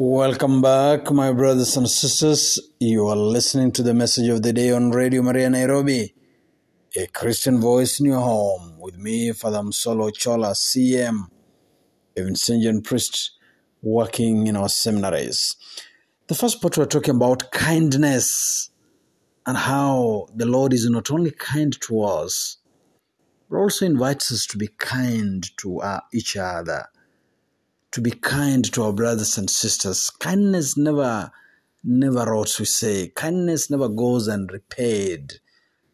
Welcome back, my brothers and sisters. You are listening to the message of the day on Radio Maria Nairobi, a Christian voice in your home, with me, Father Msolo Chola, CM, a Vincentian priest working in our seminaries. The first part we're talking about kindness and how the Lord is not only kind to us, but also invites us to be kind to each other to be kind to our brothers and sisters. Kindness never, never rots, we say. Kindness never goes unrepaid,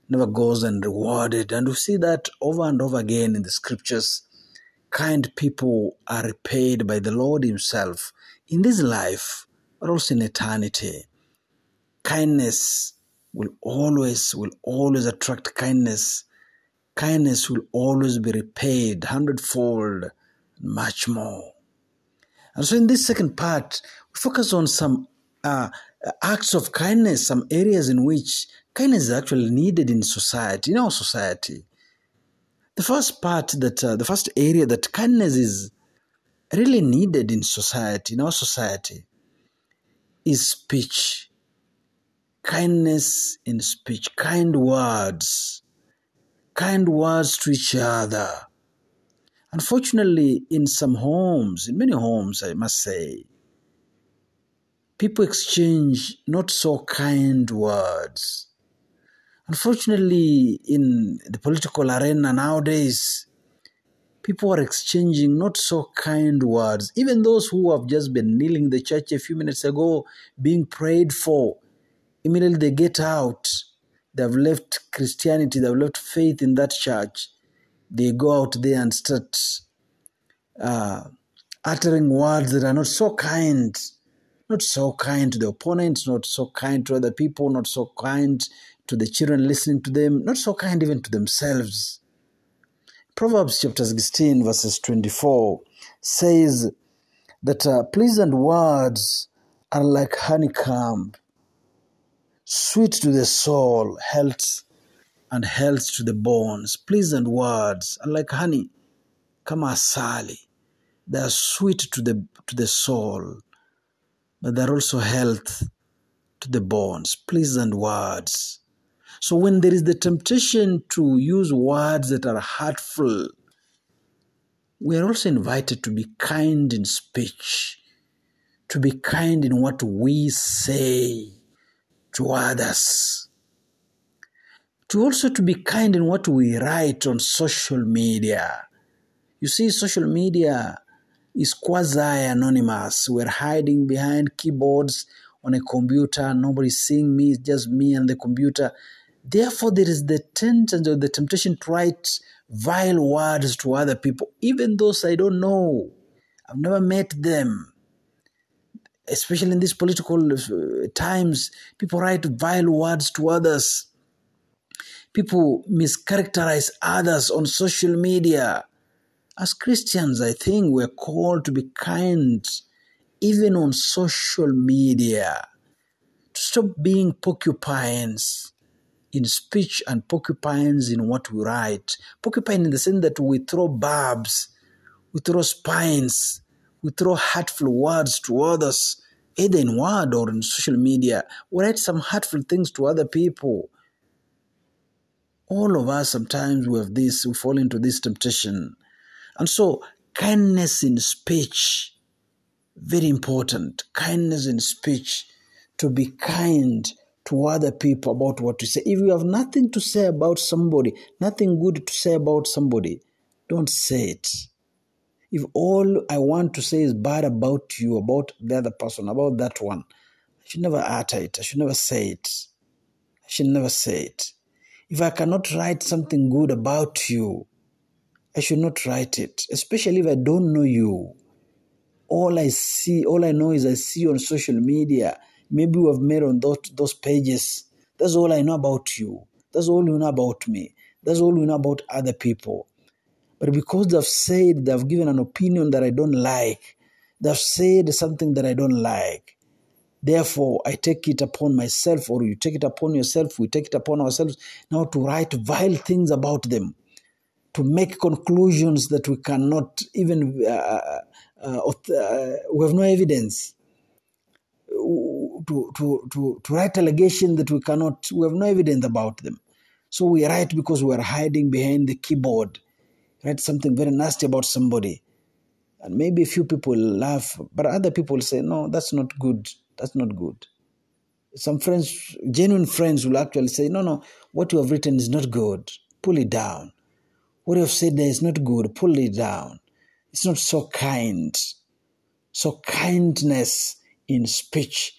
never goes unrewarded. And we see that over and over again in the scriptures. Kind people are repaid by the Lord Himself in this life, but also in eternity. Kindness will always, will always attract kindness. Kindness will always be repaid hundredfold, much more. And so, in this second part, we focus on some uh, acts of kindness, some areas in which kindness is actually needed in society, in our society. The first part that, uh, the first area that kindness is really needed in society, in our society, is speech. Kindness in speech, kind words, kind words to each other Unfortunately, in some homes, in many homes, I must say, people exchange not so kind words. Unfortunately, in the political arena nowadays, people are exchanging not so kind words. Even those who have just been kneeling in the church a few minutes ago, being prayed for, immediately they get out. They've left Christianity, they've left faith in that church they go out there and start uh, uttering words that are not so kind, not so kind to the opponents, not so kind to other people, not so kind to the children listening to them, not so kind even to themselves. Proverbs chapter 16, verses 24 says that uh, pleasant words are like honeycomb, sweet to the soul, health and health to the bones. Pleasant words are like honey, kama asali. They are sweet to the to the soul, but they're also health to the bones. Pleasant words. So when there is the temptation to use words that are hurtful, we are also invited to be kind in speech, to be kind in what we say to others to also to be kind in what we write on social media. You see, social media is quasi anonymous. We're hiding behind keyboards on a computer. Nobody's seeing me, it's just me and the computer. Therefore, there is the tendency or the temptation to write vile words to other people, even those I don't know. I've never met them. Especially in these political uh, times, people write vile words to others people mischaracterize others on social media. As Christians, I think we're called to be kind even on social media, to stop being porcupines in speech and porcupines in what we write. Porcupine in the sense that we throw barbs, we throw spines, we throw hurtful words to others, either in word or in social media. We write some hurtful things to other people all of us sometimes we have this, we fall into this temptation. And so, kindness in speech, very important. Kindness in speech, to be kind to other people about what to say. If you have nothing to say about somebody, nothing good to say about somebody, don't say it. If all I want to say is bad about you, about the other person, about that one, I should never utter it. I should never say it. I should never say it. If I cannot write something good about you, I should not write it, especially if I don't know you. All I see, all I know is I see you on social media. Maybe we have met on those, those pages. That's all I know about you. That's all you know about me. That's all you know about other people. But because they've said, they've given an opinion that I don't like, they've said something that I don't like, Therefore, I take it upon myself, or you take it upon yourself, we take it upon ourselves now to write vile things about them, to make conclusions that we cannot even, uh, uh, uh, we have no evidence. to, to, to, to write allegations that we cannot, we have no evidence about them. So we write because we are hiding behind the keyboard. Write something very nasty about somebody. And maybe a few people laugh, but other people say, no, that's not good. That's not good. Some friends, genuine friends, will actually say, no, no, what you have written is not good. Pull it down. What you have said there is not good. Pull it down. It's not so kind. So, kindness in speech,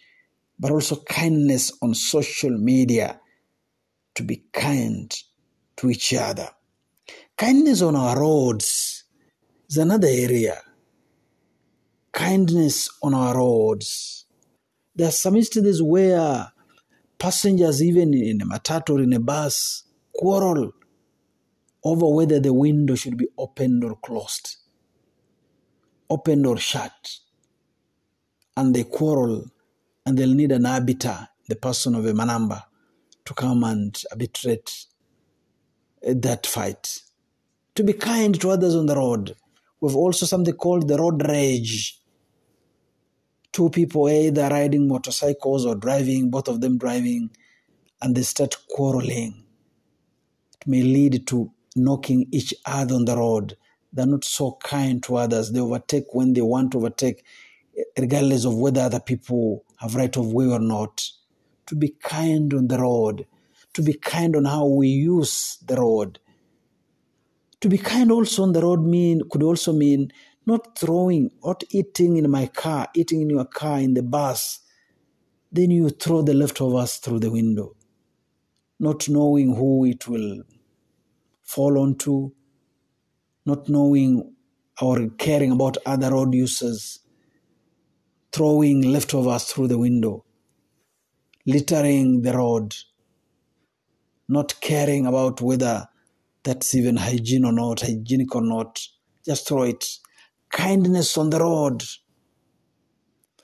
but also kindness on social media to be kind to each other. Kindness on our roads is another area. Kindness on our roads. There are some instances where passengers, even in a matatu or in a bus, quarrel over whether the window should be opened or closed, opened or shut. And they quarrel and they'll need an arbiter, the person of a manamba, to come and arbitrate eh, that fight. To be kind to others on the road. We've also something called the road rage. Two people either riding motorcycles or driving, both of them driving, and they start quarreling. It may lead to knocking each other on the road. They're not so kind to others. They overtake when they want to overtake, regardless of whether other people have right of way or not. To be kind on the road, to be kind on how we use the road. To be kind also on the road mean could also mean not throwing, not eating in my car, eating in your car in the bus. Then you throw the leftovers through the window, not knowing who it will fall onto, not knowing or caring about other road users, throwing leftovers through the window, littering the road, not caring about whether that's even hygiene or not, hygienic or not. Just throw it. Kindness on the road.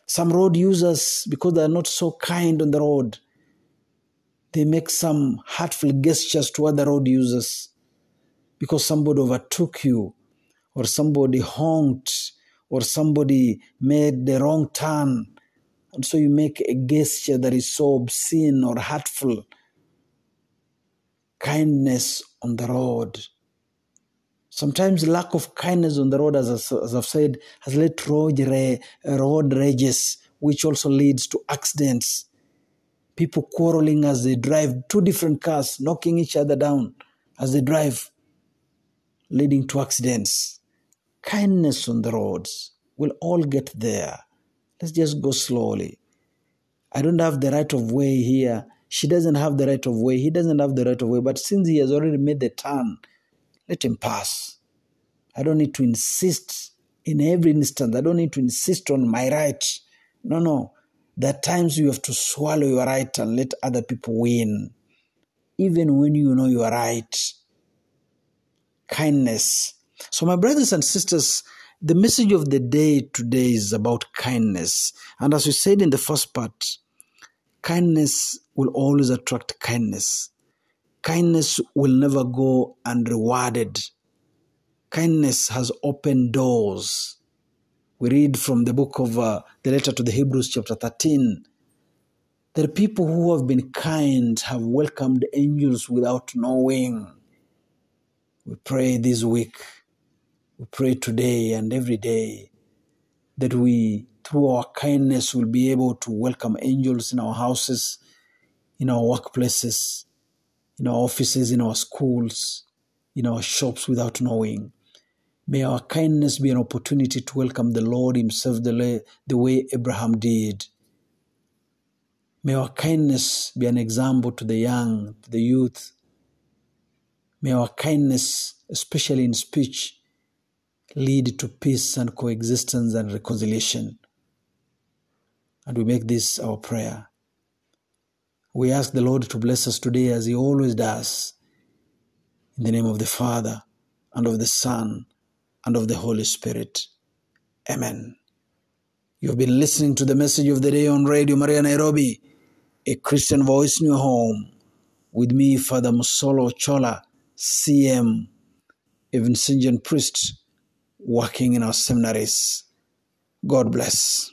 Some road users, because they are not so kind on the road, they make some hurtful gestures to other road users because somebody overtook you or somebody honked or somebody made the wrong turn. And so you make a gesture that is so obscene or hurtful. Kindness on the road. Sometimes lack of kindness on the road, as, as I've said, has led to road, road rages, which also leads to accidents. People quarreling as they drive two different cars, knocking each other down as they drive leading to accidents. Kindness on the roads. We'll all get there. Let's just go slowly. I don't have the right of way here. She doesn't have the right of way. He doesn't have the right of way. But since he has already made the turn, let him pass. I don't need to insist in every instance. I don't need to insist on my right. No, no. There are times you have to swallow your right and let other people win. Even when you know you are right kindness. So, my brothers and sisters, the message of the day today is about kindness. And as we said in the first part, kindness will always attract kindness. Kindness will never go unrewarded. Kindness has opened doors. We read from the book of uh, the letter to the Hebrews, chapter 13, There are people who have been kind have welcomed angels without knowing. We pray this week, we pray today and every day that we, through our kindness, will be able to welcome angels in our houses, in our workplaces, in our offices, in our schools, in our shops without knowing. May our kindness be an opportunity to welcome the Lord Himself the, the way Abraham did. May our kindness be an example to the young, to the youth, May our kindness, especially in speech, lead to peace and coexistence and reconciliation. And we make this our prayer. We ask the Lord to bless us today as He always does. In the name of the Father, and of the Son, and of the Holy Spirit. Amen. You've been listening to the message of the day on Radio Maria Nairobi, a Christian voice in your home, with me, Father Musolo Chola CM, Vincentian Priest working in our seminaries. God bless.